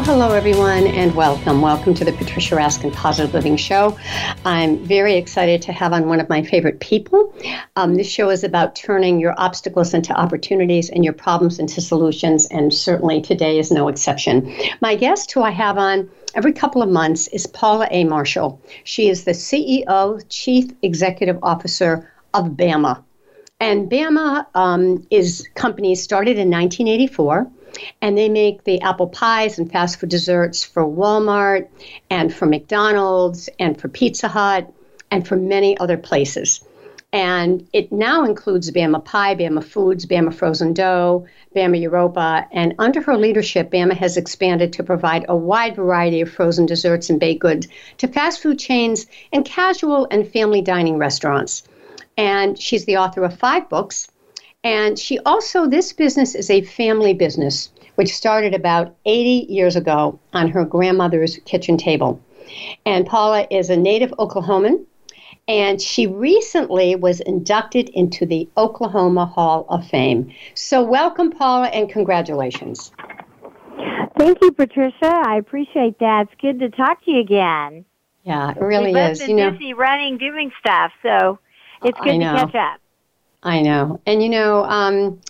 Well, hello, everyone, and welcome. Welcome to the Patricia Raskin Positive Living Show. I'm very excited to have on one of my favorite people. Um, this show is about turning your obstacles into opportunities and your problems into solutions, and certainly today is no exception. My guest, who I have on every couple of months, is Paula A. Marshall. She is the CEO, Chief Executive Officer of BAMA. And BAMA um, is company started in 1984 and they make the apple pies and fast food desserts for Walmart and for McDonald's and for Pizza Hut and for many other places. And it now includes Bama Pie, Bama Foods, Bama Frozen Dough, Bama Europa. And under her leadership, Bama has expanded to provide a wide variety of frozen desserts and baked goods to fast food chains and casual and family dining restaurants. And she's the author of five books, and she also, this business is a family business, which started about 80 years ago on her grandmother's kitchen table. And Paula is a native Oklahoman, and she recently was inducted into the Oklahoma Hall of Fame. So, welcome, Paula, and congratulations. Thank you, Patricia. I appreciate that. It's good to talk to you again. Yeah, it really We've is. Been you know, busy running, doing stuff, so it's good to catch up. I know. And you know, um,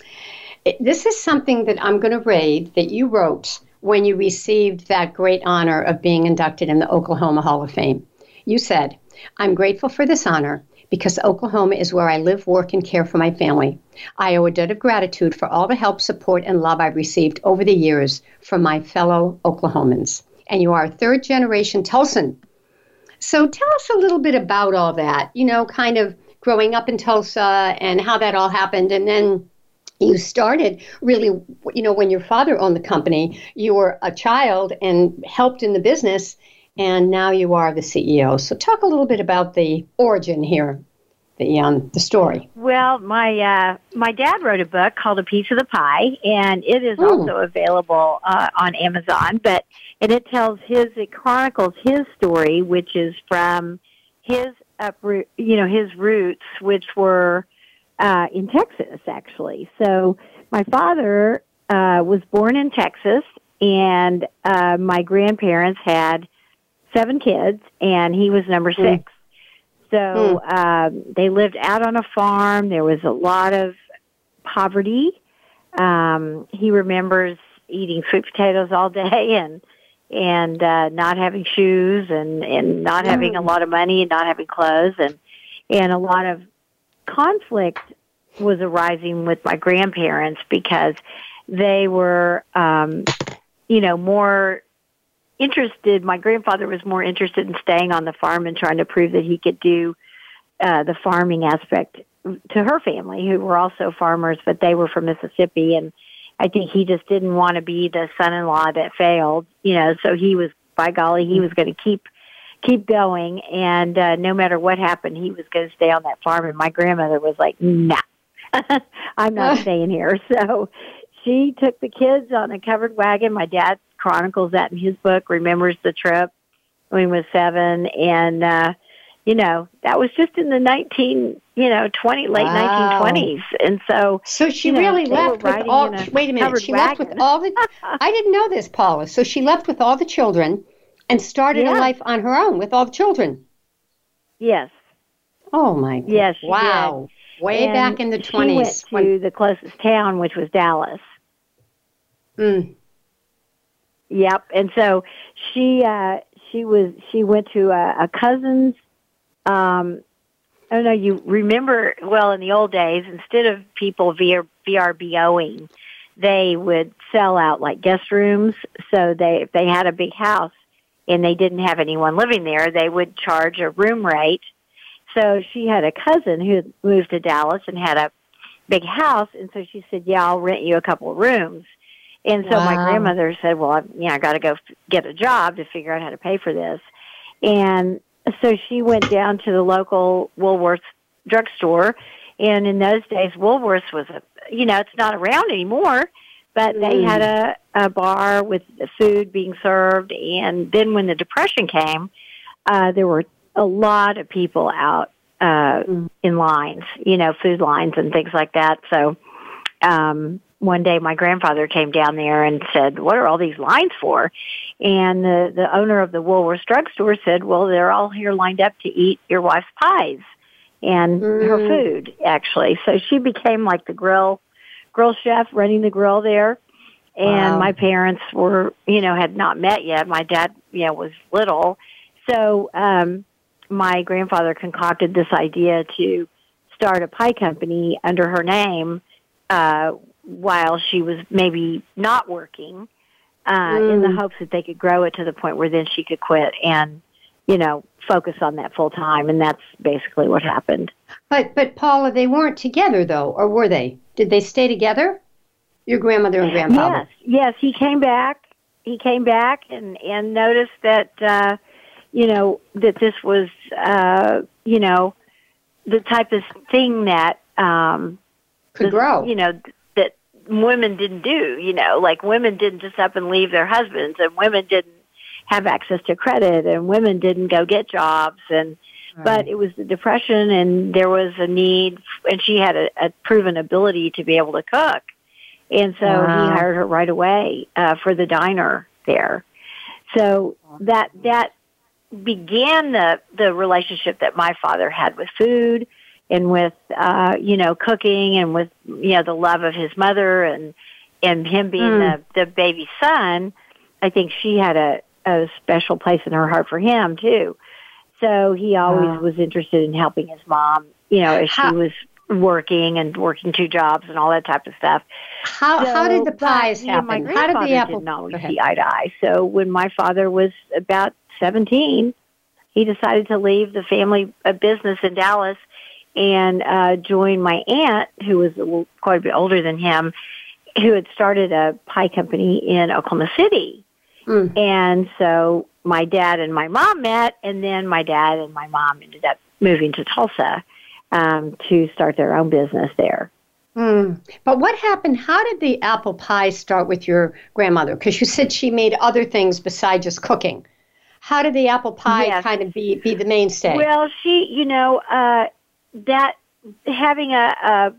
it, this is something that I'm going to read that you wrote when you received that great honor of being inducted in the Oklahoma Hall of Fame. You said, I'm grateful for this honor because Oklahoma is where I live, work, and care for my family. I owe a debt of gratitude for all the help, support, and love I've received over the years from my fellow Oklahomans. And you are a third generation Tulsan. So tell us a little bit about all that, you know, kind of growing up in Tulsa and how that all happened. And then you started really, you know, when your father owned the company, you were a child and helped in the business, and now you are the CEO. So talk a little bit about the origin here. The, um, the story. Well, my uh, my dad wrote a book called A Piece of the Pie, and it is mm. also available uh, on Amazon. But and it tells his it chronicles his story, which is from his uproot, you know, his roots, which were uh, in Texas, actually. So my father uh, was born in Texas, and uh, my grandparents had seven kids, and he was number hmm. six. Mm. So mm. Um, they lived out on a farm. There was a lot of poverty. Um, he remembers eating sweet potatoes all day and and uh, not having shoes and and not having a mm. lot of money and not having clothes and and a lot of conflict was arising with my grandparents because they were um you know more interested my grandfather was more interested in staying on the farm and trying to prove that he could do uh the farming aspect to her family who were also farmers but they were from Mississippi and I think he just didn't want to be the son-in-law that failed, you know, so he was, by golly, he was going to keep, keep going. And, uh, no matter what happened, he was going to stay on that farm. And my grandmother was like, nah, I'm not staying here. So she took the kids on a covered wagon. My dad chronicles that in his book, remembers the trip when he was seven. And, uh, you know, that was just in the 19, you know, 20, late wow. 1920s. And so. So she you know, really left with all, wait a minute, she wagon. left with all the, I didn't know this, Paula. So she left with all the children and started yeah. a life on her own with all the children. Yes. Oh my. God. Yes. wow. Did. Way and back in the 20s. She went to when... the closest town, which was Dallas. Hmm. Yep. And so she, uh, she was, she went to a, a cousin's um, I don't know, you remember, well, in the old days, instead of people VR, VRBOing, they would sell out like guest rooms. So they, if they had a big house and they didn't have anyone living there, they would charge a room rate. So she had a cousin who moved to Dallas and had a big house. And so she said, yeah, I'll rent you a couple of rooms. And so wow. my grandmother said, well, I, you know, I got to go f- get a job to figure out how to pay for this. And so she went down to the local Woolworths drugstore, and in those days, Woolworths was a you know it's not around anymore, but but they mm. had a, a bar with food being served. And then when the Depression came, uh, there were a lot of people out uh, mm. in lines, you know, food lines and things like that. So um, one day my grandfather came down there and said, "What are all these lines for?" And the the owner of the Woolworths drugstore said, "Well, they're all here lined up to eat your wife's pies and mm. her food, actually." So she became like the grill grill chef running the grill there. And wow. my parents were, you know, had not met yet. My dad, you know, was little. So, um, my grandfather concocted this idea to start a pie company under her name, uh, while she was maybe not working, uh, mm. in the mm. hopes that they could grow it to the point where then she could quit and, you know, focus on that full time. And that's basically what happened. But, but Paula, they weren't together though, or were they? Did they stay together? Your grandmother and grandfather? Yes, yes. He came back. He came back and, and noticed that, uh, you know, that this was, uh, you know, the type of thing that, um, could the, grow. You know, women didn't do, you know, like women didn't just up and leave their husbands and women didn't have access to credit and women didn't go get jobs and right. but it was the depression and there was a need and she had a, a proven ability to be able to cook. And so wow. he hired her right away uh for the diner there. So that that began the the relationship that my father had with food and with uh you know cooking and with you know the love of his mother and and him being mm. the the baby son i think she had a a special place in her heart for him too. So he always wow. was interested in helping his mom you know as how, she was working and working two jobs and all that type of stuff. How so, how did the pies but, happen you know, my grandfather how did the apple didn't always see eye to eye. So when my father was about 17 he decided to leave the family uh, business in Dallas and uh, joined my aunt, who was quite a bit older than him, who had started a pie company in Oklahoma City. Mm. And so my dad and my mom met, and then my dad and my mom ended up moving to Tulsa um, to start their own business there. Mm. But what happened? How did the apple pie start with your grandmother? Because you said she made other things besides just cooking. How did the apple pie yes. kind of be, be the mainstay? Well, she, you know, uh, that having a a,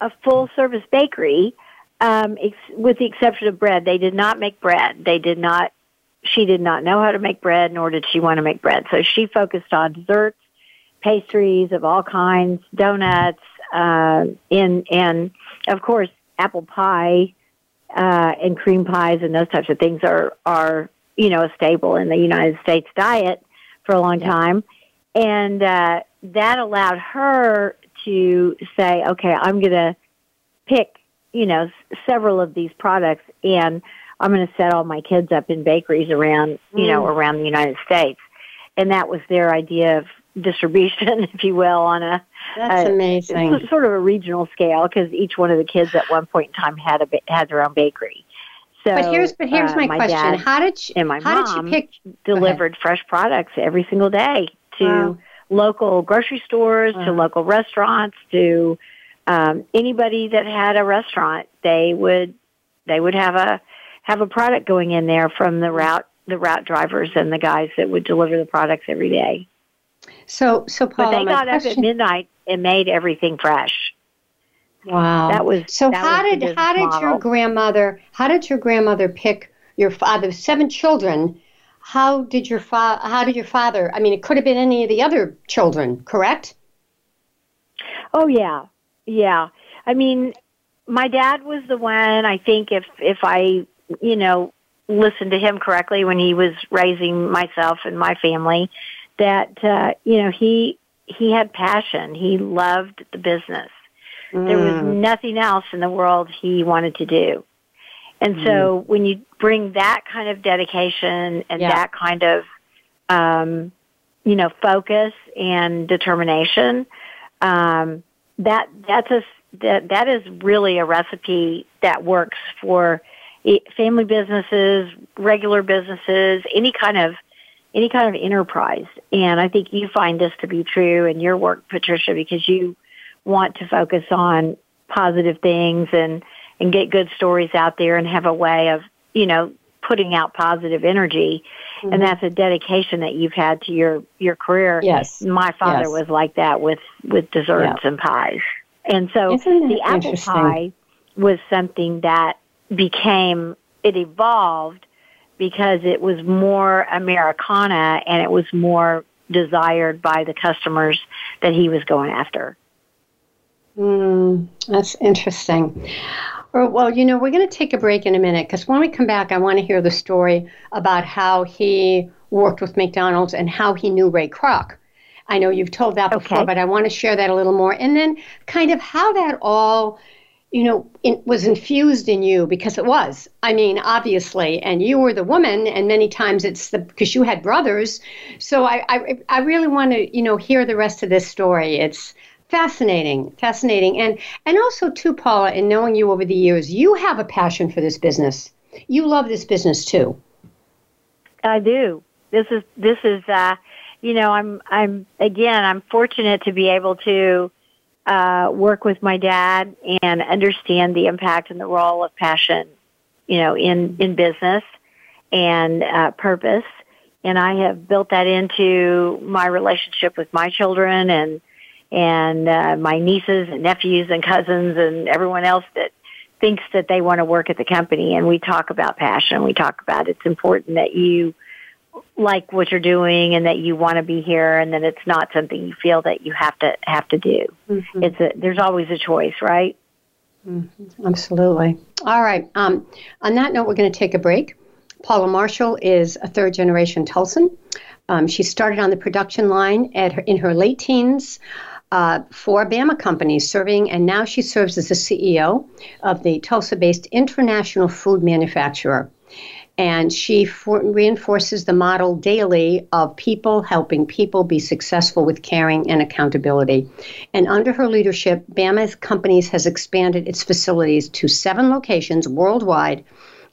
a full service bakery, um, ex- with the exception of bread, they did not make bread. They did not. She did not know how to make bread, nor did she want to make bread. So she focused on desserts, pastries of all kinds, donuts, uh, and and of course apple pie uh, and cream pies and those types of things are are you know a staple in the United States diet for a long time. And uh, that allowed her to say, okay, I'm going to pick, you know, s- several of these products and I'm going to set all my kids up in bakeries around, you know, mm. around the United States. And that was their idea of distribution, if you will, on a that's a, amazing, sort of a regional scale because each one of the kids at one point in time had a had their own bakery. So, but here's but here's uh, my, my question: How did she, and my how mom did she pick delivered fresh products every single day to wow local grocery stores to local restaurants to um, anybody that had a restaurant. They would they would have a have a product going in there from the route the route drivers and the guys that would deliver the products every day. So so Paula, but they got question... up at midnight and made everything fresh. Wow, that was so. That how was did how did model. your grandmother how did your grandmother pick your father seven children? How did your fa- how did your father i mean it could have been any of the other children correct? Oh yeah. Yeah. I mean my dad was the one i think if if i you know listened to him correctly when he was raising myself and my family that uh you know he he had passion. He loved the business. Mm. there was mm. nothing else in the world he wanted to do and mm. so when you bring that kind of dedication and yeah. that kind of, um, you know, focus and determination, um, that that's a that that is really a recipe that works for family businesses, regular businesses, any kind of any kind of enterprise. And I think you find this to be true in your work, Patricia, because you want to focus on positive things and and get good stories out there and have a way of, you know, putting out positive energy. Mm-hmm. And that's a dedication that you've had to your, your career. Yes. My father yes. was like that with, with desserts yeah. and pies. And so the apple pie was something that became, it evolved because it was more Americana and it was more desired by the customers that he was going after. Mm, that's interesting. Well, you know, we're going to take a break in a minute because when we come back, I want to hear the story about how he worked with McDonald's and how he knew Ray Kroc. I know you've told that before, okay. but I want to share that a little more. And then kind of how that all you know, it was infused in you because it was. I mean, obviously, and you were the woman, and many times it's the because you had brothers. So I, I, I really want to, you know, hear the rest of this story. It's fascinating, fascinating, and and also too, Paula, in knowing you over the years, you have a passion for this business. You love this business too. I do. This is this is, uh, you know, I'm I'm again, I'm fortunate to be able to uh, work with my dad and understand the impact and the role of passion, you know, in, in business and uh, purpose. And I have built that into my relationship with my children and and uh, my nieces and nephews and cousins and everyone else that thinks that they want to work at the company. And we talk about passion. We talk about it's important that you like what you're doing and that you want to be here and that it's not something you feel that you have to have to do. Mm-hmm. It's a, there's always a choice, right? Mm-hmm. Absolutely. All right. Um, on that note, we're going to take a break. Paula Marshall is a third generation Tulsan. Um, she started on the production line at her, in her late teens uh, for Bama companies, serving, and now she serves as the CEO of the Tulsa based international food manufacturer and she for, reinforces the model daily of people helping people be successful with caring and accountability. And under her leadership, Bama's companies has expanded its facilities to seven locations worldwide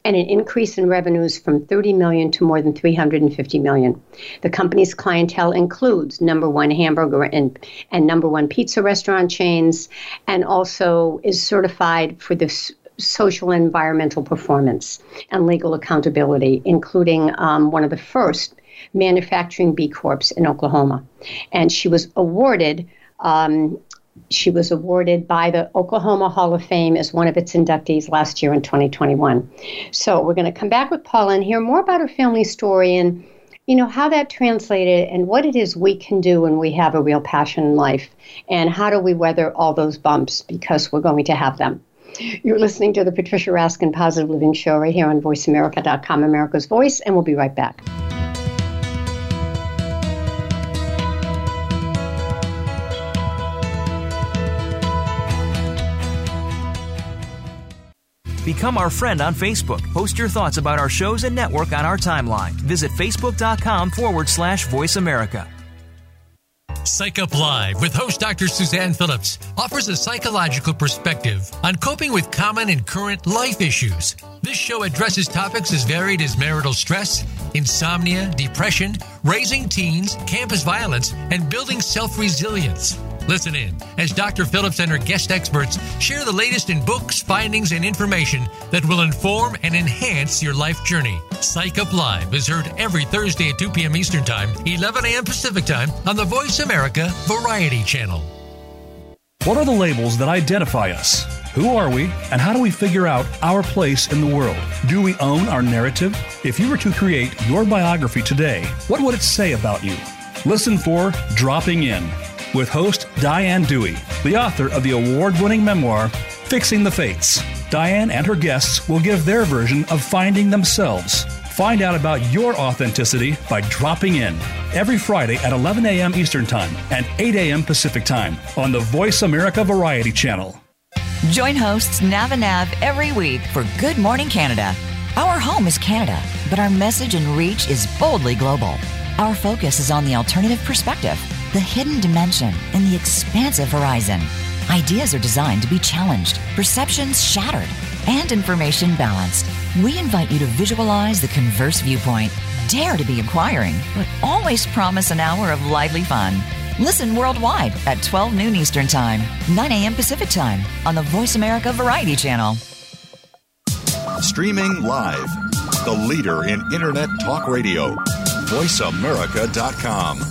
and an increase in revenues from 30 million to more than 350 million. The company's clientele includes number one hamburger and, and number one pizza restaurant chains, and also is certified for this social and environmental performance and legal accountability, including um, one of the first manufacturing B Corps in Oklahoma. And she was awarded. Um, she was awarded by the Oklahoma Hall of Fame as one of its inductees last year in 2021. So we're going to come back with Paula and hear more about her family story and you know how that translated and what it is we can do when we have a real passion in life and how do we weather all those bumps because we're going to have them. You're listening to the Patricia Raskin Positive Living Show right here on VoiceAmerica.com, America's Voice, and we'll be right back. Become our friend on Facebook. Post your thoughts about our shows and network on our timeline. Visit facebook.com forward slash voice America. Psych Up Live with host Dr. Suzanne Phillips offers a psychological perspective on coping with common and current life issues. This show addresses topics as varied as marital stress, insomnia, depression, raising teens, campus violence, and building self resilience. Listen in as Dr. Phillips and her guest experts share the latest in books, findings, and information that will inform and enhance your life journey. Psych Up Live is heard every Thursday at 2 p.m. Eastern Time, 11 a.m. Pacific Time on the Voice America Variety Channel. What are the labels that identify us? Who are we, and how do we figure out our place in the world? Do we own our narrative? If you were to create your biography today, what would it say about you? Listen for Dropping In with host Diane Dewey, the author of the award winning memoir, Fixing the Fates. Diane and her guests will give their version of finding themselves. Find out about your authenticity by dropping in every Friday at 11 a.m. Eastern Time and 8 a.m. Pacific Time on the Voice America Variety Channel. Join hosts Nav and Nav every week for Good Morning Canada. Our home is Canada, but our message and reach is boldly global. Our focus is on the alternative perspective the hidden dimension, and the expansive horizon. Ideas are designed to be challenged, perceptions shattered, and information balanced. We invite you to visualize the converse viewpoint. Dare to be inquiring, but always promise an hour of lively fun. Listen worldwide at 12 noon Eastern Time, 9 a.m. Pacific Time on the Voice America Variety Channel. Streaming live. The leader in Internet talk radio. VoiceAmerica.com.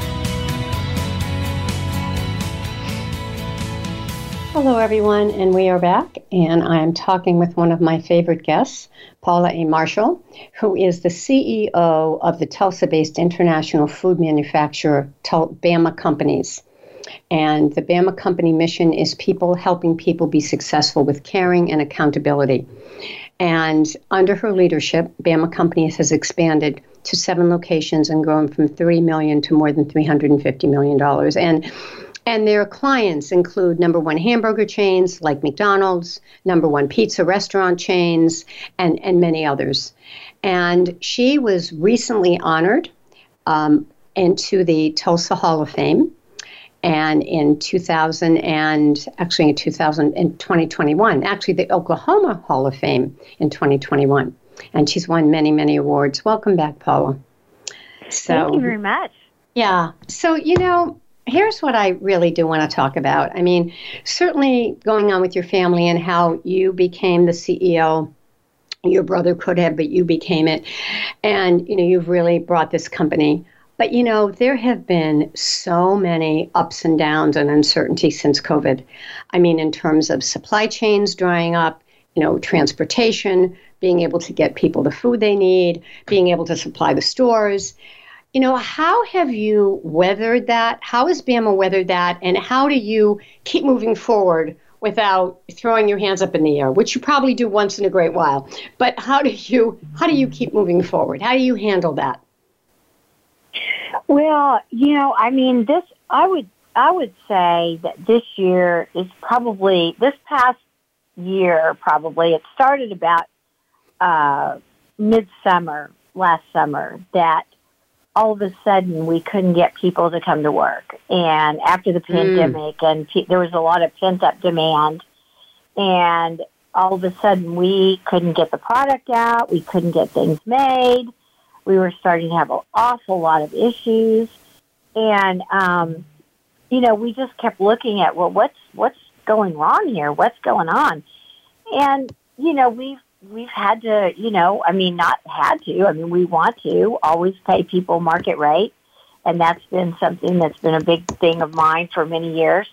Hello, everyone, and we are back. And I am talking with one of my favorite guests, Paula A. Marshall, who is the CEO of the Tulsa based international food manufacturer, Bama Companies. And the Bama Company mission is people helping people be successful with caring and accountability. And under her leadership, Bama Companies has expanded to seven locations and grown from 3 million to more than 350 million dollars. And and their clients include number one hamburger chains like McDonald's, number one pizza restaurant chains, and, and many others. And she was recently honored um, into the Tulsa Hall of Fame. And in 2000 and actually in 2000 in 2021, actually the Oklahoma Hall of Fame in 2021, and she's won many many awards. Welcome back, Paula. So, Thank you very much. Yeah. So you know, here's what I really do want to talk about. I mean, certainly going on with your family and how you became the CEO. Your brother could have, but you became it. And, you know, you've really brought this company. But, you know, there have been so many ups and downs and uncertainty since COVID. I mean, in terms of supply chains drying up, you know, transportation, being able to get people the food they need, being able to supply the stores. You know, how have you weathered that? How has Bama weathered that? And how do you keep moving forward without throwing your hands up in the air, which you probably do once in a great while. But how do you how do you keep moving forward? How do you handle that? Well, you know, I mean, this I would I would say that this year is probably this past year probably it started about uh, midsummer last summer that all of a sudden we couldn't get people to come to work. And after the hmm. pandemic, mm. and pe- there was a lot of pent up demand, and all of a sudden we couldn't get the product out, we couldn't get things made. We were starting to have an awful lot of issues, and um, you know, we just kept looking at well, what's what's going wrong here? What's going on? And you know, we've we've had to, you know, I mean, not had to. I mean, we want to always pay people market rate, and that's been something that's been a big thing of mine for many years.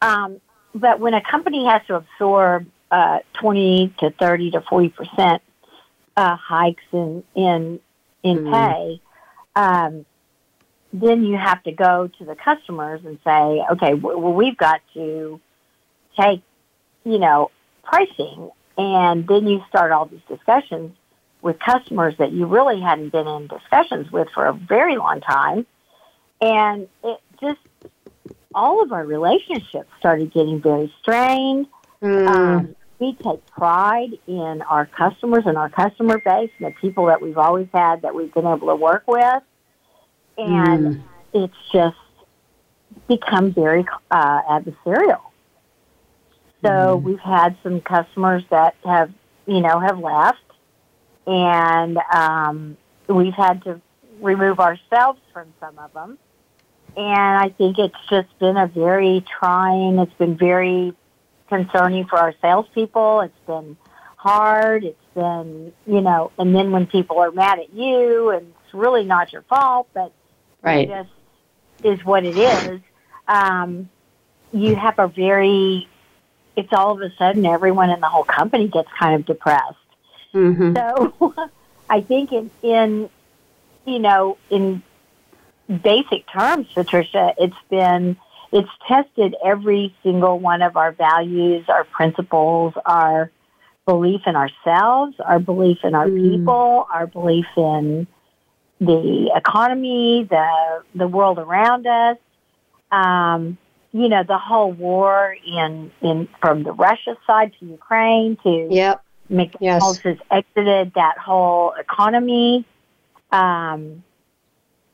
Um, but when a company has to absorb uh, 20 to 30 to 40 percent uh, hikes in in in mm. pay, um, then you have to go to the customers and say, okay, well, we've got to take, you know, pricing and then you start all these discussions with customers that you really hadn't been in discussions with for a very long time. And it just, all of our relationships started getting very strained. Mm. Um, we take pride in our customers and our customer base and the people that we've always had that we've been able to work with. And mm. it's just become very uh, adversarial. So mm-hmm. we've had some customers that have, you know, have left, and um, we've had to remove ourselves from some of them. And I think it's just been a very trying. It's been very concerning for our salespeople. It's been hard. It's been, you know, and then when people are mad at you, and it's really not your fault, but right. it just is what it is. Um, you have a very it's all of a sudden everyone in the whole company gets kind of depressed. Mm-hmm. So I think in, in, you know, in basic terms, Patricia, it's been, it's tested every single one of our values, our principles, our belief in ourselves, our belief in our mm. people, our belief in the economy, the, the world around us. Um, you know, the whole war in, in, from the Russia side to Ukraine to yep. McDonald's yes. has exited that whole economy. Um,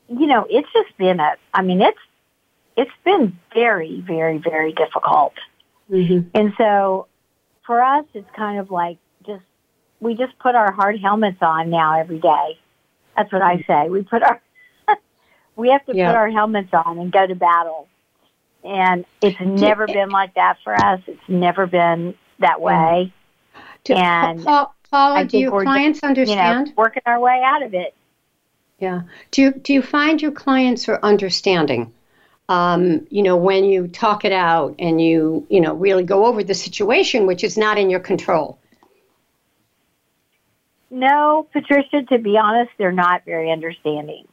you know, it's just been a, I mean, it's, it's been very, very, very difficult. Mm-hmm. And so for us, it's kind of like just, we just put our hard helmets on now every day. That's what I say. We put our, we have to yeah. put our helmets on and go to battle. And it's never been like that for us. It's never been that way. Do, and Paula, do your clients understand? You know, working our way out of it. Yeah. Do you, do you find your clients are understanding? Um, you know, when you talk it out and you, you know, really go over the situation, which is not in your control. No, Patricia, to be honest, they're not very understanding.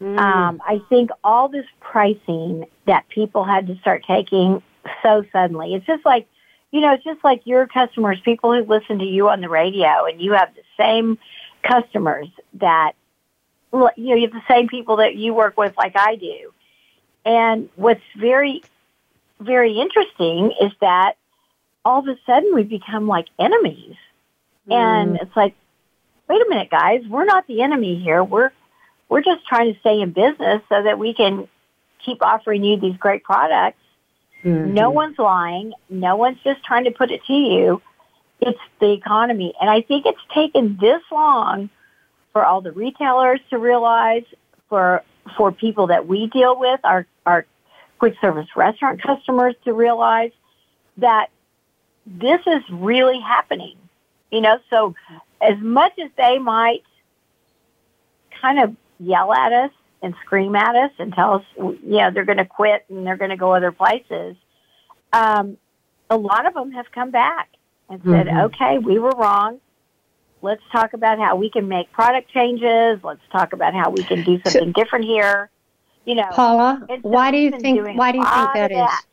Mm. Um, I think all this pricing that people had to start taking so suddenly, it's just like, you know, it's just like your customers, people who listen to you on the radio, and you have the same customers that, you know, you have the same people that you work with like I do. And what's very, very interesting is that all of a sudden we become like enemies. Mm. And it's like, wait a minute, guys, we're not the enemy here. We're, we're just trying to stay in business so that we can keep offering you these great products. Mm-hmm. No one's lying. No one's just trying to put it to you. It's the economy. And I think it's taken this long for all the retailers to realize, for, for people that we deal with, our, our quick service restaurant customers to realize that this is really happening. You know, so as much as they might kind of yell at us and scream at us and tell us, you know, they're going to quit and they're going to go other places. Um, a lot of them have come back and said, mm-hmm. okay, we were wrong. Let's talk about how we can make product changes. Let's talk about how we can do something so, different here. You know, Paula, why do you think why do you think that is? That.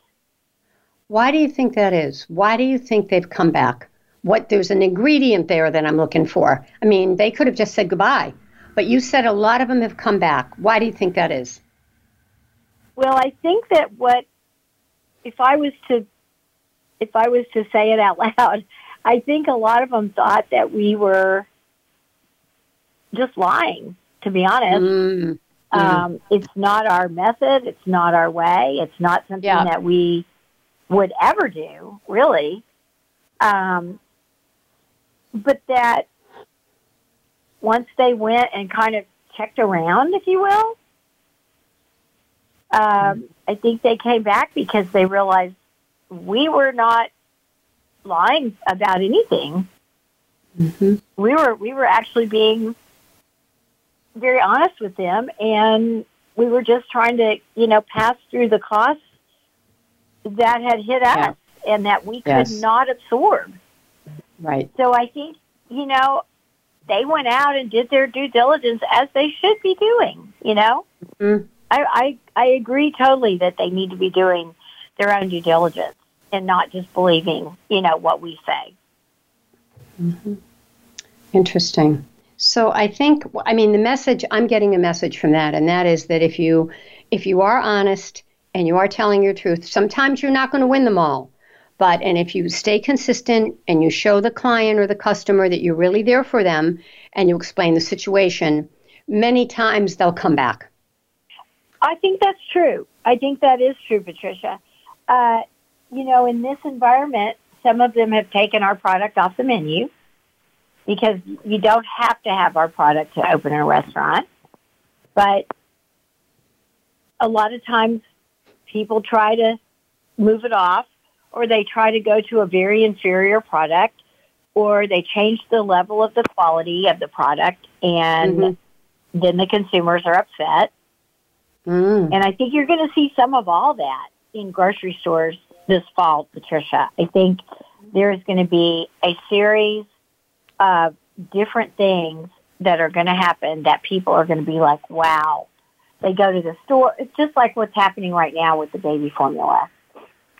Why do you think that is? Why do you think they've come back? What there's an ingredient there that I'm looking for. I mean, they could have just said goodbye. But you said a lot of them have come back. Why do you think that is? Well, I think that what if I was to if I was to say it out loud, I think a lot of them thought that we were just lying. To be honest, mm-hmm. um, it's not our method. It's not our way. It's not something yeah. that we would ever do, really. Um, but that once they went and kind of checked around, if you will, um, I think they came back because they realized we were not lying about anything. Mm-hmm. We were we were actually being very honest with them, and we were just trying to you know pass through the costs that had hit us yeah. and that we could yes. not absorb. Right. So I think you know they went out and did their due diligence as they should be doing. You know, mm-hmm. I, I I agree totally that they need to be doing their own due diligence and not just believing, you know, what we say. Mm-hmm. Interesting. So I think, I mean, the message I'm getting a message from that, and that is that if you if you are honest and you are telling your truth, sometimes you're not going to win them all. But, and if you stay consistent and you show the client or the customer that you're really there for them and you explain the situation, many times they'll come back. I think that's true. I think that is true, Patricia. Uh, you know, in this environment, some of them have taken our product off the menu because you don't have to have our product to open a restaurant. But a lot of times people try to move it off or they try to go to a very inferior product, or they change the level of the quality of the product, and mm-hmm. then the consumers are upset. Mm. And I think you're going to see some of all that in grocery stores this fall, Patricia. I think there is going to be a series of different things that are going to happen that people are going to be like, wow. They go to the store. It's just like what's happening right now with the baby formula.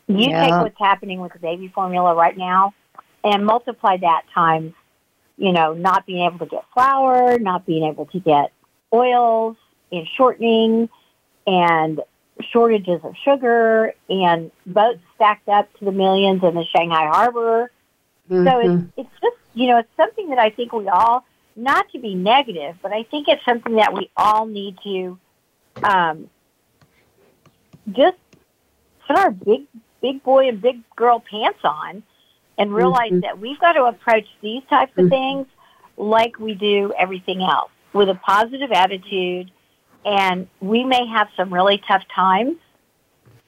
You yeah. take what's happening with the baby formula right now and multiply that times, you know, not being able to get flour, not being able to get oils and shortening and shortages of sugar and boats stacked up to the millions in the Shanghai harbor. Mm-hmm. So it's, it's just you know, it's something that I think we all, not to be negative, but I think it's something that we all need to um, just put our big, big boy and big girl pants on and realize mm-hmm. that we've got to approach these types of mm-hmm. things like we do everything else with a positive attitude. And we may have some really tough times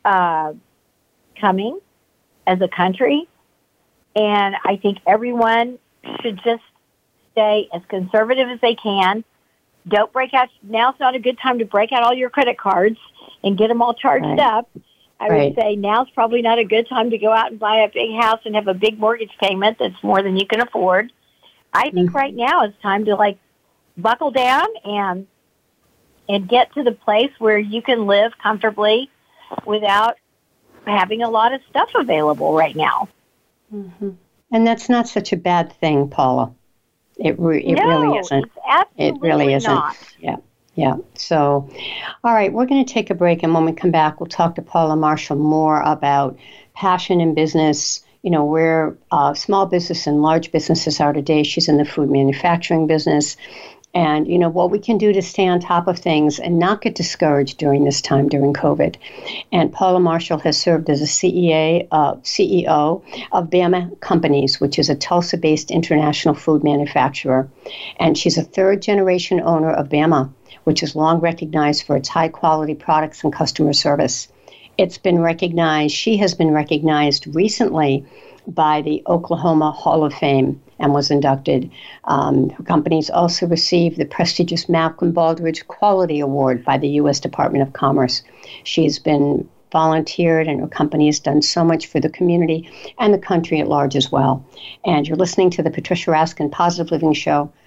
uh, coming as a country. And I think everyone should just stay as conservative as they can. Don't break out. Now's not a good time to break out all your credit cards and get them all charged right. up. I right. would say now's probably not a good time to go out and buy a big house and have a big mortgage payment that's more than you can afford. I think mm-hmm. right now it's time to like buckle down and and get to the place where you can live comfortably without having a lot of stuff available right now. Mm-hmm. And that's not such a bad thing, Paula. It, re- it no, really isn't. it really isn't. Not. Yeah. Yeah. So, all right, we're going to take a break, and when we come back, we'll talk to Paula Marshall more about passion in business. You know, where uh, small business and large businesses are today. She's in the food manufacturing business, and you know what we can do to stay on top of things and not get discouraged during this time during COVID. And Paula Marshall has served as a CEA, uh, CEO of Bama Companies, which is a Tulsa-based international food manufacturer, and she's a third-generation owner of Bama, which is long recognized for its high-quality products and customer service. It's been recognized. She has been recognized recently by the Oklahoma Hall of Fame and was inducted. Um, her companies also received the prestigious Malcolm Baldrige Quality Award by the U.S. Department of Commerce. She's been volunteered and her company has done so much for the community and the country at large as well. And you're listening to the Patricia Raskin Positive Living Show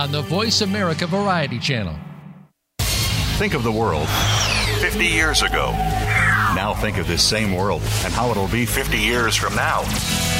on the Voice America Variety Channel. Think of the world 50 years ago. Now think of this same world and how it'll be 50 years from now.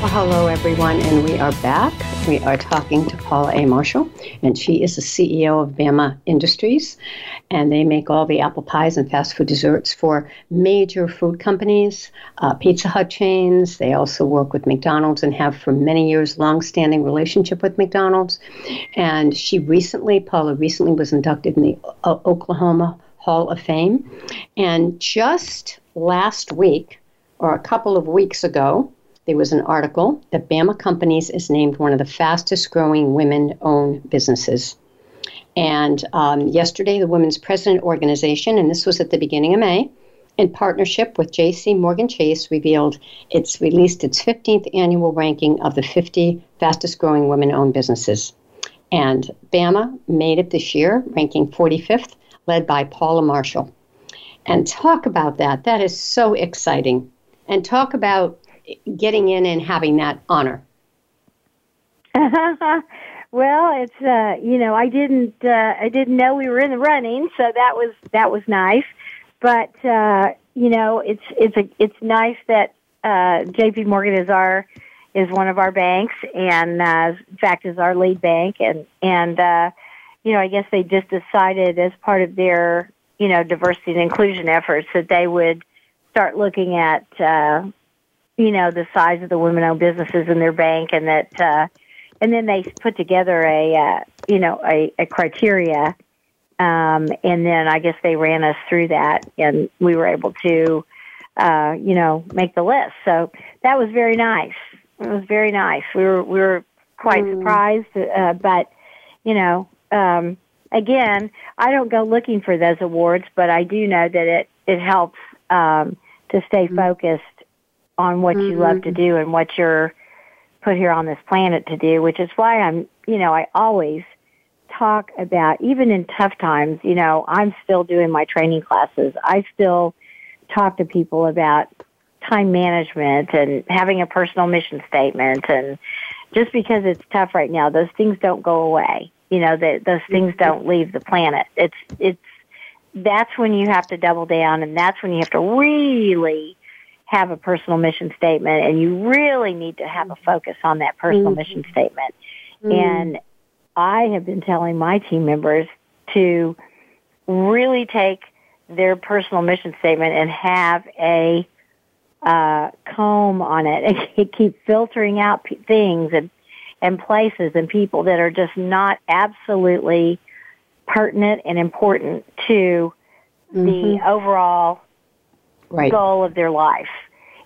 Well, hello, everyone, and we are back. We are talking to Paula A. Marshall, and she is the CEO of Bama Industries, and they make all the apple pies and fast food desserts for major food companies, uh, Pizza Hut chains. They also work with McDonald's and have for many years long-standing relationship with McDonald's. And she recently, Paula recently was inducted in the uh, Oklahoma Hall of Fame, and just last week or a couple of weeks ago there was an article that Bama Companies is named one of the fastest growing women owned businesses. And um, yesterday, the Women's President Organization, and this was at the beginning of May, in partnership with JP Morgan Chase, revealed it's released its 15th annual ranking of the 50 fastest growing women owned businesses. And Bama made it this year, ranking 45th, led by Paula Marshall. And talk about that. That is so exciting. And talk about getting in and having that honor? well, it's uh, you know I didn't uh, I didn't know we were in the running, so that was that was nice. But uh, you know it's it's a it's nice that uh, J.P. Morgan is our is one of our banks, and uh, in fact is our lead bank, and and uh, you know I guess they just decided as part of their you know diversity and inclusion efforts that they would start looking at uh, you know, the size of the women-owned businesses in their bank, and that, uh, and then they put together a, uh, you know, a, a criteria, um, and then I guess they ran us through that, and we were able to, uh, you know, make the list. So that was very nice. It was very nice. We were we were quite mm. surprised, uh, but you know, um, again, I don't go looking for those awards, but I do know that it it helps um, to stay mm. focused on what mm-hmm. you love to mm-hmm. do and what you're put here on this planet to do, which is why I'm, you know, I always talk about, even in tough times, you know, I'm still doing my training classes. I still talk to people about time management and having a personal mission statement. And just because it's tough right now, those things don't go away. You know, that those things mm-hmm. don't leave the planet. It's, it's, that's when you have to double down and that's when you have to really have a personal mission statement and you really need to have a focus on that personal mm-hmm. mission statement. Mm-hmm. And I have been telling my team members to really take their personal mission statement and have a uh, comb on it and keep filtering out p- things and and places and people that are just not absolutely pertinent and important to mm-hmm. the overall right. goal of their life.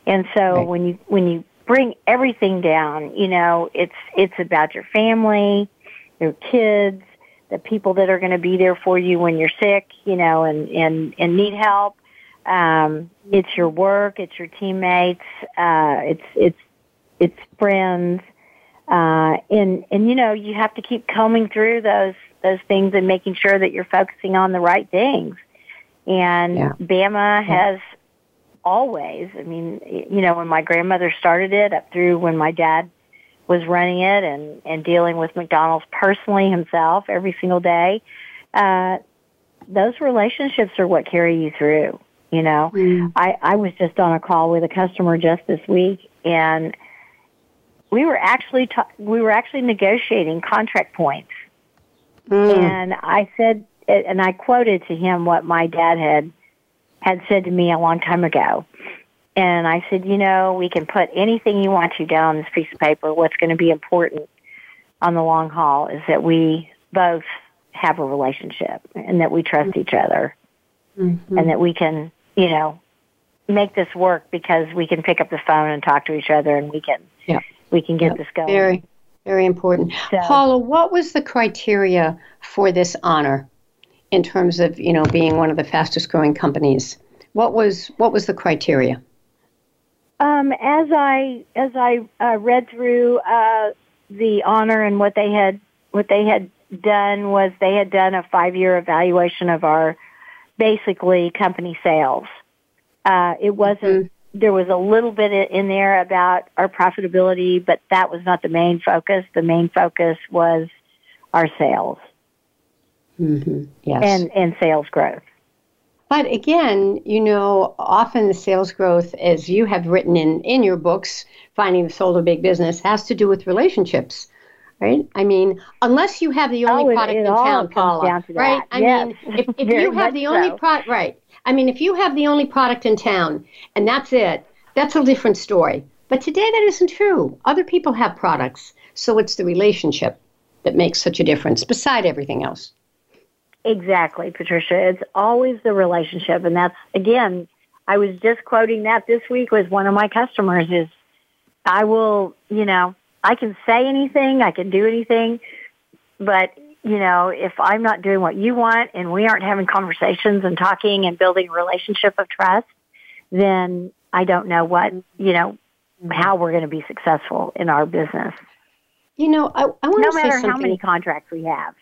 And so right. when you when you bring everything down, you know, it's it's about your family, your kids, the people that are going to be there for you when you're sick, you know, and and and need help. Um, it's your work, it's your teammates, uh, it's it's it's friends, uh, and and you know you have to keep combing through those those things and making sure that you're focusing on the right things. And yeah. Bama has always. I mean, you know, when my grandmother started it up through when my dad was running it and, and dealing with McDonald's personally himself every single day, uh, those relationships are what carry you through. You know, mm. I, I was just on a call with a customer just this week and we were actually, ta- we were actually negotiating contract points. Mm. And I said, and I quoted to him what my dad had had said to me a long time ago. And I said, you know, we can put anything you want to down on this piece of paper. What's going to be important on the long haul is that we both have a relationship and that we trust mm-hmm. each other mm-hmm. and that we can, you know, make this work because we can pick up the phone and talk to each other and we can, yeah. we can get this going. Very, very important. So, Paula, what was the criteria for this honor? In terms of you know being one of the fastest growing companies. What was what was the criteria? Um, as I as I uh, read through uh, the honor and what they had what they had done was they had done a five year evaluation of our basically company sales. Uh, it wasn't. Mm-hmm. There was a little bit in there about our profitability, but that was not the main focus. The main focus was our sales mm-hmm. yes. and and sales growth. But again, you know, often the sales growth, as you have written in, in your books, Finding the Soul of Big Business, has to do with relationships. Right? I mean, unless you have the only oh, product it, it in town, Paula, right? I yes. mean, if, if you have the only so. product, right? I mean, if you have the only product in town and that's it, that's a different story. But today that isn't true. Other people have products. So it's the relationship that makes such a difference beside everything else. Exactly, Patricia. It's always the relationship. And that's, again, I was just quoting that this week with one of my customers is I will, you know, I can say anything, I can do anything, but, you know, if I'm not doing what you want and we aren't having conversations and talking and building a relationship of trust, then I don't know what, you know, how we're going to be successful in our business. You know, I, I want no to say matter how many contracts we have.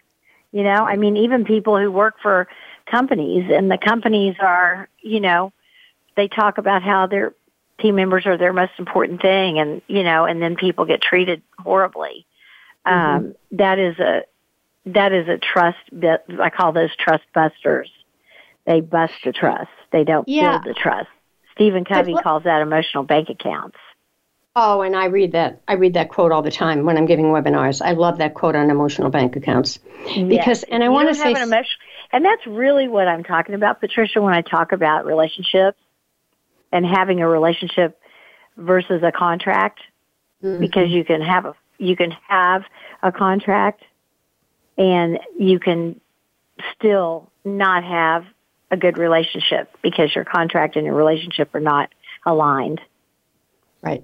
You know, I mean, even people who work for companies and the companies are, you know, they talk about how their team members are their most important thing and, you know, and then people get treated horribly. Mm-hmm. Um, that is a, that is a trust, I call those trust busters. They bust the trust. They don't Yeah. build the trust. Stephen Covey what- calls that emotional bank accounts. Oh, and I read that. I read that quote all the time when I'm giving webinars. I love that quote on emotional bank accounts because, Yes. and I want to say, an emotion, and that's really what I'm talking about, Patricia, when I talk about relationships and having a relationship versus a contract, Mm-hmm. because you can have a you can have a contract, and you can still not have a good relationship because your contract and your relationship are not aligned. right.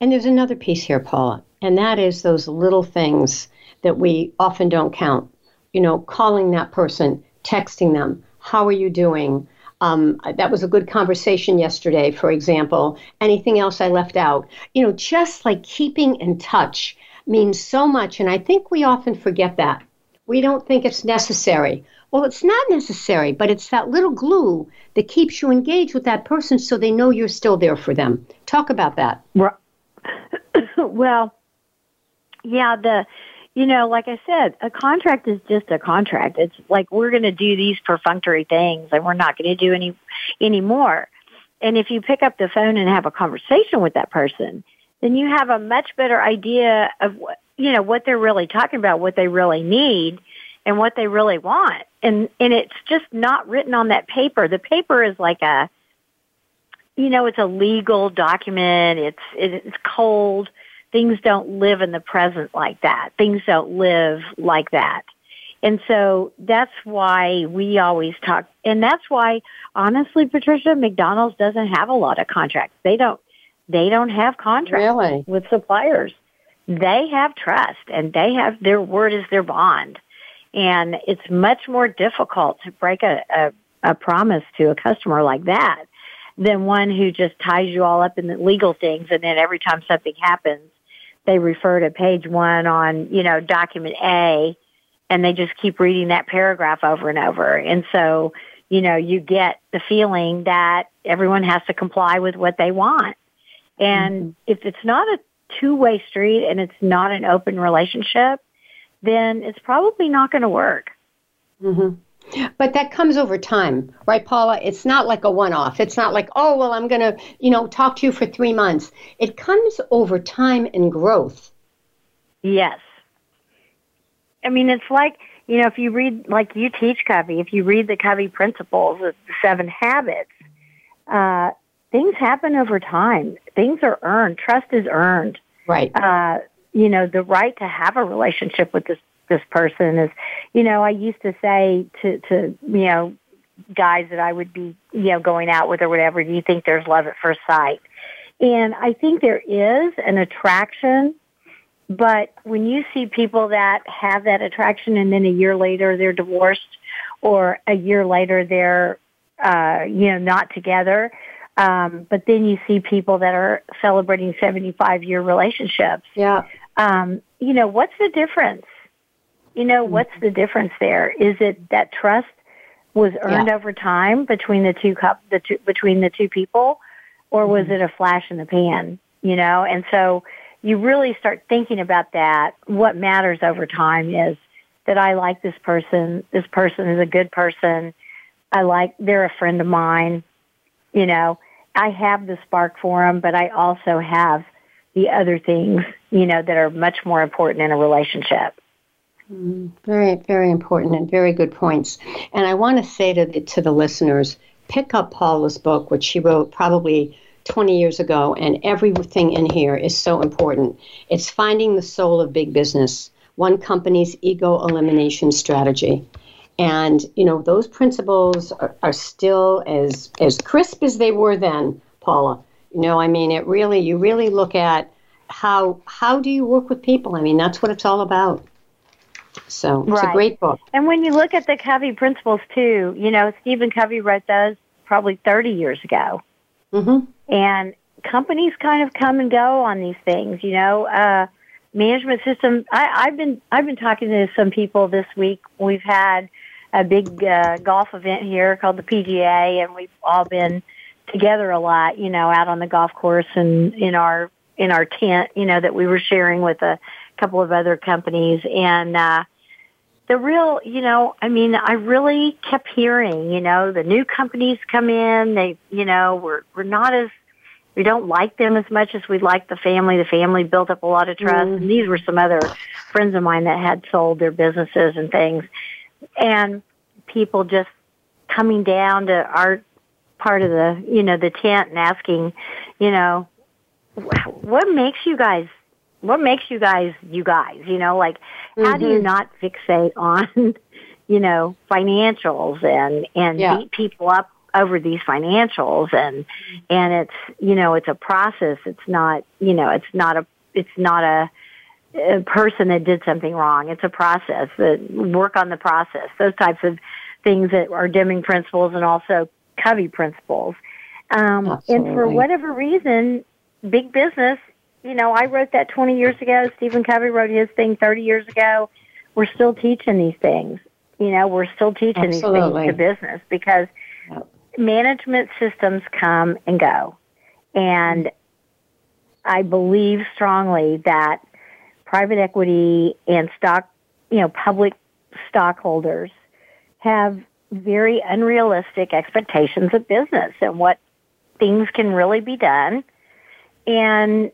And there's another piece here, Paula, and that is those little things that we often don't count. You know, calling that person, texting them, how are you doing? Um, that was a good conversation yesterday, for example. Anything else I left out? You know, just like keeping in touch means so much. And I think we often forget that. We don't think it's necessary. Well, it's not necessary, but it's that little glue that keeps you engaged with that person so they know you're still there for them. Talk about that. well, yeah, the you know, like I said, a contract is just a contract. It's like we're going to do these perfunctory things and we're not going to do any any more. And if you pick up the phone and have a conversation with that person, then you have a much better idea of what you know what they're really talking about, what they really need, and what they really want. And and it's just not written on that paper. The paper is like a you know, it's a legal document. It's it's cold. Things don't live in the present like that. Things don't live like that. And so that's why we always talk, and that's why, honestly, Patricia, McDonald's doesn't have a lot of contracts. They don't, they don't have contracts Really? with suppliers. They have trust, and they have their word is their bond. And it's much more difficult to break a, a, a promise to a customer like that than one who just ties you all up in the legal things, and then every time something happens, they refer to page one on, you know, document A, and they just keep reading that paragraph over and over. And so, you know, you get the feeling that everyone has to comply with what they want. And if it's not a two-way street and it's not an open relationship, then it's probably not going to work. hmm But that comes over time, right, Paula? It's not like a one off. It's not like, oh, well, I'm going to, you know, talk to you for three months. It comes over time and growth. Yes. I mean, it's like, you know, if you read, like you teach Covey, if you read the Covey principles, the seven habits, uh, things happen over time. Things are earned. Trust is earned. Right. Uh, you know, the right to have a relationship with this, this person is, you know, I used to say to, to, you know, guys that I would be, you know, going out with or whatever, do you think there's love at first sight? And I think there is an attraction, but when you see people that have that attraction and then a year later they're divorced or a year later they're, uh, you know, not together, um, but then you see people that are celebrating 75 year relationships. Yeah. Um, you know, what's the difference? You know, mm-hmm. what's the difference there? Is it that trust was earned Yeah. over time between the two cup, the two, between the two people, or was mm-hmm. it a flash in the pan? You know, and so you really start thinking about that. What matters over time is that I like this person. This person is a good person. I like, they're a friend of mine. You know, I have the spark for them, but I also have the other things, you know, that are much more important in a relationship. Mm, very, very important and very good points. And I want to say to the, to the listeners, pick up Paula's book, which she wrote probably 20 years ago, and everything in here is so important. It's Finding the Soul of Big Business, One Company's Ego Elimination Strategy. And, you know, those principles are, are still as, as crisp as they were then, Paula. You know, I mean, it really, you really look at how, how do you work with people? I mean, that's what it's all about. So it's right. a great book. And when you look at the Covey principles too, you know, Stephen Covey wrote those probably 30 years ago. Mm-hmm. And companies kind of come and go on these things, you know. Uh, management system. I, I've been I've been talking to some people this week. We've had a big uh, golf event here called the PGA, and we've all been together a lot, you know, out on the golf course and in our in our tent, you know, that we were sharing with a couple of other companies. And uh, the real, you know, I mean, I really kept hearing, you know, the new companies come in, they, you know, we're we're not as we don't like them as much as we like the family. The family built up a lot of trust. Mm. And these were some other friends of mine that had sold their businesses and things. And people just coming down to our part of the, you know, the tent and asking, you know, what makes you guys what makes you guys you guys you know like mm-hmm. how do you mm-hmm. not fixate on you know financials and and yeah. beat people up over these financials and and it's you know it's a process it's not you know it's not a it's not a, a person that did something wrong it's a process that work on the process those types of things that are Deming principles and also Covey principles um, and for whatever reason big business you know, I wrote that 20 years ago. Stephen Covey wrote his thing 30 years ago. We're still teaching these things. You know, we're still teaching Absolutely. these things to business because yep. management systems come and go. And I believe strongly that private equity and stock, you know, public stockholders have very unrealistic expectations of business and what things can really be done. And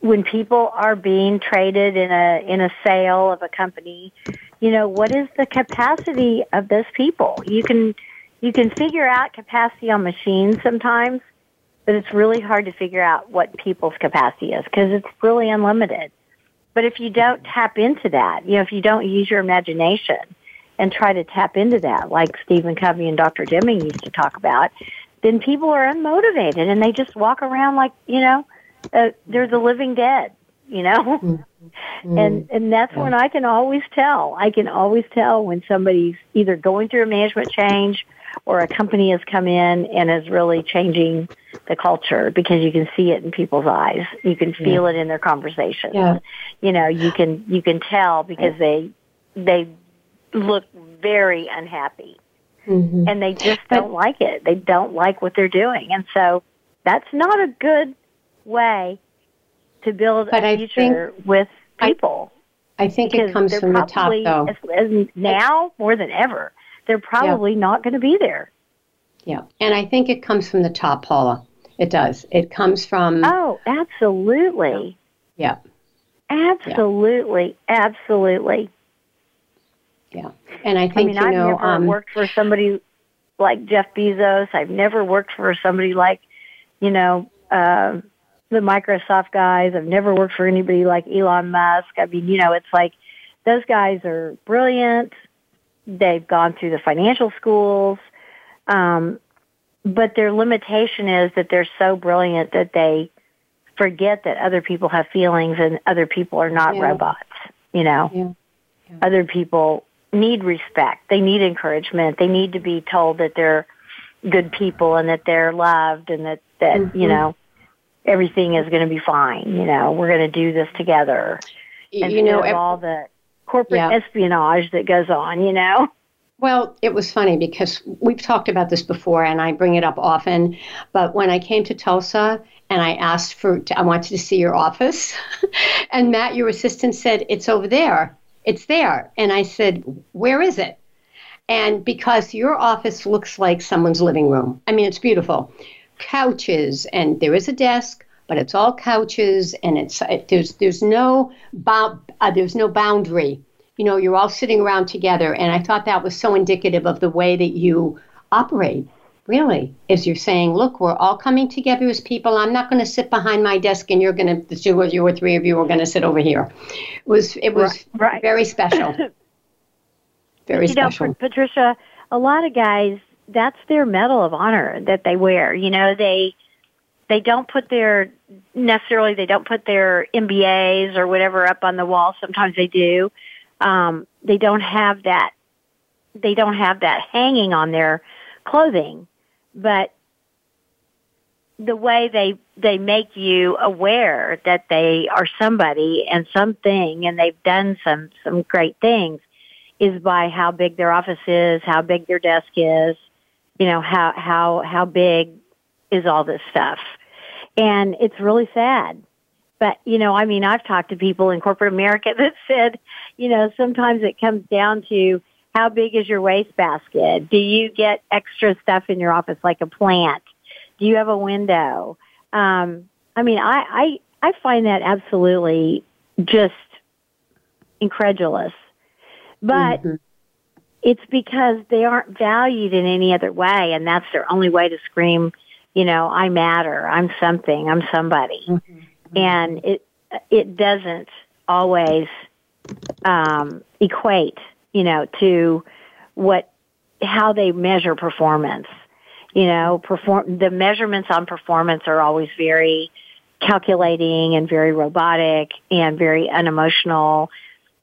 when people are being traded in a in a sale of a company, you know, what is the capacity of those people? You can you can figure out capacity on machines sometimes, but it's really hard to figure out what people's capacity is because it's really unlimited. But if you don't tap into that, you know, if you don't use your imagination and try to tap into that, like Stephen Covey and Dr. Deming used to talk about, then people are unmotivated and they just walk around like, you know, uh, they're the living dead, you know? Mm-hmm. And and that's yeah. when I can always tell. I can always tell when somebody's either going through a management change or a company has come in and is really changing the culture because you can see it in people's eyes. You can feel yeah. it in their conversations. Yeah. You know, you can you can tell because they they look very unhappy. Mm-hmm. And they just don't like it. They don't like what they're doing. And so that's not a good way to build but a I future with people. I, I think it comes from the top, though. As, as now more than ever, they're probably yeah. not going to be there. Yeah, and I think it comes from the top, Paula. It does. It comes from. Oh, absolutely. Yeah. Absolutely, yeah. absolutely. Yeah, and I think I mean, you I've know, never um, worked for somebody like Jeff Bezos. I've never worked for somebody like, you know, uh, the Microsoft guys. I've never worked for anybody like Elon Musk. I mean, you know, it's like those guys are brilliant. They've gone through the financial schools. Um, but their limitation is that they're so brilliant that they forget that other people have feelings and other people are not yeah. robots, you know. Yeah. Yeah. Other people need respect. They need encouragement. They need to be told that they're good people and that they're loved and that that, mm-hmm. you know, everything is going to be fine. You know, we're going to do this together. And you know, all the corporate yeah. espionage that goes on. You know. Well, it was funny because we've talked about this before, and I bring it up often. But when I came to Tulsa and I asked for, I wanted to see your office, and Matt, your assistant, said it's over there. It's there, and I said, where is it? And because your office looks like someone's living room, I mean, it's beautiful. Couches, and there is a desk, but it's all couches, and it's it, there's there's no bo- uh, there's no boundary. You know, you're all sitting around together, and I thought that was so indicative of the way that you operate. Really, is you're saying, look, we're all coming together as people. I'm not going to sit behind my desk, and you're going to the two of you or three of you are going to sit over here. It was it was right. very special. Very you special. know, Patricia, a lot of guys, that's their medal of honor that they wear. You know, they they don't put their necessarily they don't put their MBAs or whatever up on the wall. Sometimes they do. Um, they don't have that. They don't have that hanging on their clothing, but the way they they make you aware that they are somebody and something and they've done some some great things is by how big their office is, how big their desk is, you know, how, how, how big is all this stuff. And it's really sad. But, you know, I mean, I've talked to people in corporate America that said, you know, sometimes it comes down to how big is your wastebasket? Do you get extra stuff in your office like a plant? Do you have a window? Um, I mean, I, I, I find that absolutely just incredulous. But mm-hmm. It's because they aren't valued in any other way, and that's their only way to scream, you know, I matter, I'm something, I'm somebody. Mm-hmm. And it it doesn't always um, equate, you know, to what how they measure performance. You know, perform the measurements on performance are always very calculating and very robotic and very unemotional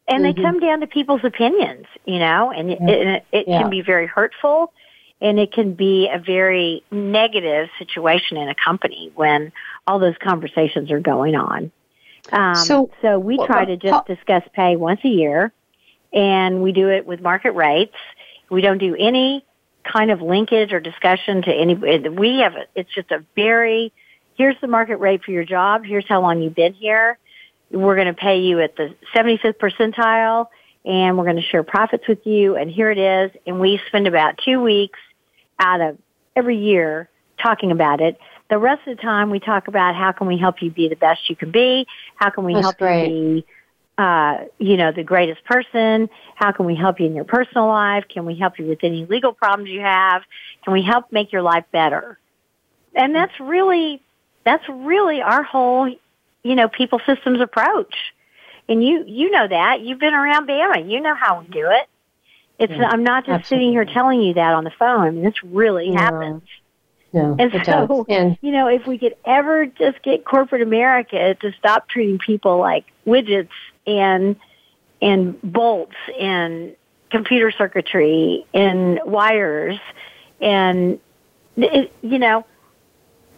and mm-hmm. they come down to people's opinions, you know, and it, it, it yeah. can be very hurtful and it can be a very negative situation in a company when all those conversations are going on. Um, so, so we try to just discuss pay once a year and we do it with market rates. We don't do any kind of linkage or discussion to any, we have, a, it's just a very, here's the market rate for your job. Here's how long you've been here we're going to pay you at the 75th percentile and we're going to share profits with you and here it is and we spend about two weeks out of every year talking about it the rest of the time we talk about how can we help you be the best you can be how can we That's help great. you be uh, you know the greatest person how can we help you in your personal life can we help you with any legal problems you have can we help make your life better and that's really that's really our whole you know, people systems approach. And you, you know that. You've been around Bama. You know how we do it. It's, yeah, I'm not just absolutely. sitting here telling you that on the phone. I mean, this really yeah. happens. Yeah, and so, and, you know, if we could ever just get corporate America to stop treating people like widgets and, and bolts and computer circuitry and wires and, it, you know,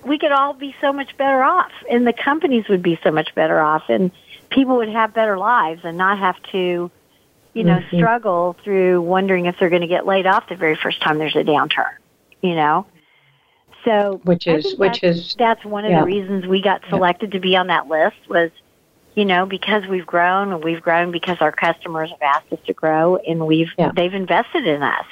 we could all be so much better off and the companies would be so much better off and people would have better lives and not have to you know mm-hmm. struggle through wondering if they're going to get laid off the very first time there's a downturn you know so which is which is that's one of yeah. the reasons we got selected yeah. to be on that list was you know because we've grown and we've grown because our customers have asked us to grow and we've yeah. they've invested in us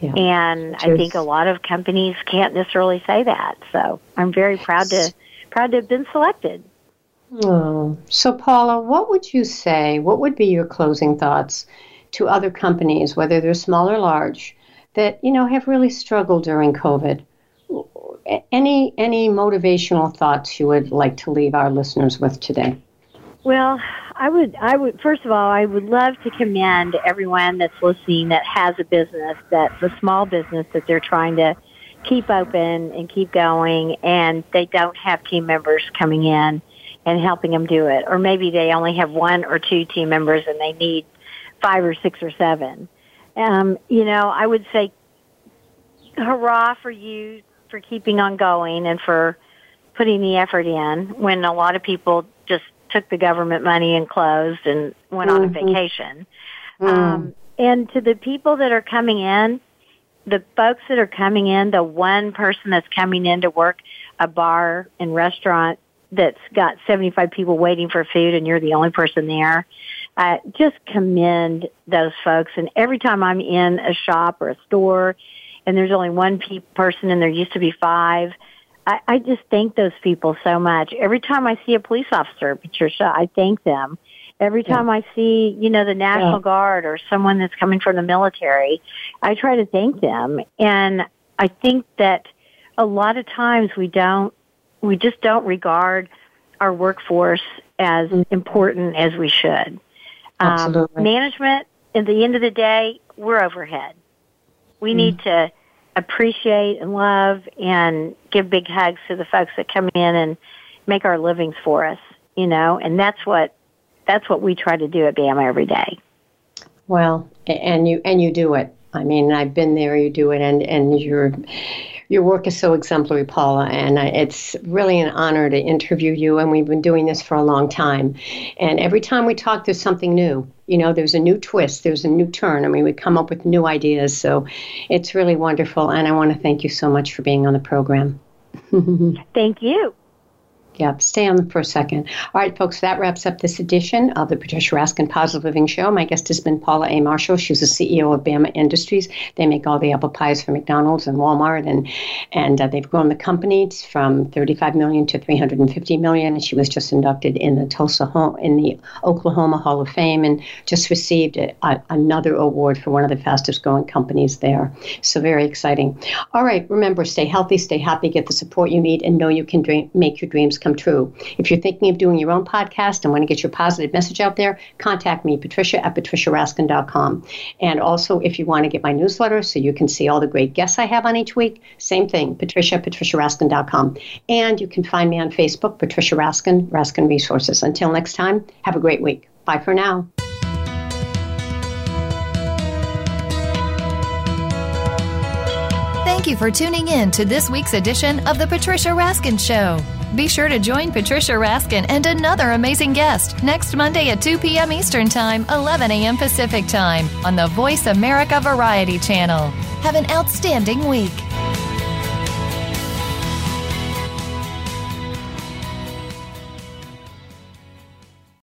yeah. And I think a lot of companies can't necessarily say that. So I'm very proud to proud to have been selected. Oh. So Paula, what would you say? What would be your closing thoughts to other companies, whether they're small or large, that you know have really struggled during COVID? Any any motivational thoughts you would like to leave our listeners with today? Well, I would, I would, first of all, I would love to commend everyone that's listening that has a business, that's a small business that they're trying to keep open and keep going and they don't have team members coming in and helping them do it. Or maybe they only have one or two team members and they need five or six or seven. Um, you know, I would say hurrah for you for keeping on going and for putting the effort in when a lot of people took the government money and closed and went mm-hmm. on a mm-hmm. vacation. Mm. Um, and to the people that are coming in, the folks that are coming in, the one person that's coming in to work a bar and restaurant that's got 75 people waiting for food and you're the only person there. I just commend those folks. And every time I'm in a shop or a store and there's only one pe- person and there used to be five, I, I just thank those people so much. Every time I see a police officer, Patricia, I thank them. Every time yeah. I see, you know, the National yeah. Guard or someone that's coming from the military, I try to thank them. And I think that a lot of times we don't, we just don't regard our workforce as important as we should. Um, management, at the end of the day, we're overhead. We mm. need to appreciate and love and give big hugs to the folks that come in and make our livings for us, you know, and that's what that's what we try to do at BAMA every day. Well, and you and you do it. I mean, I've been there. You do it, and and you're your work is so exemplary, Paula, and it's really an honor to interview you. And we've been doing this for a long time. And every time we talk, there's something new. You know, there's a new twist, there's a new turn. I mean, we come up with new ideas. So it's really wonderful. And I want to thank you so much for being on the program. thank you. Yep, stay on for a second. All right, folks, that wraps up this edition of the Patricia Raskin Positive Living Show. My guest has been Paula A. Marshall. She's the CEO of Bama Industries. They make all the apple pies for McDonald's and Walmart, and and uh, they've grown the company from 35 million to 350 million. And she was just inducted in the Tulsa in the Oklahoma Hall of Fame, and just received a, a, another award for one of the fastest growing companies there. So very exciting. All right, remember, stay healthy, stay happy, get the support you need, and know you can dream, make your dreams come true. If you're thinking of doing your own podcast and want to get your positive message out there, contact me, Patricia at patriciaraskin.com. And also, if you want to get my newsletter so you can see all the great guests I have on each week, same thing, Patricia at patriciaraskin.com. And you can find me on Facebook, Patricia Raskin, Raskin Resources. Until next time, have a great week. Bye for now. Thank you for tuning in to this week's edition of The Patricia Raskin Show. Be sure to join Patricia Raskin and another amazing guest next Monday at 2 p.m. Eastern Time, 11 a.m. Pacific Time on the Voice America Variety Channel. Have an outstanding week.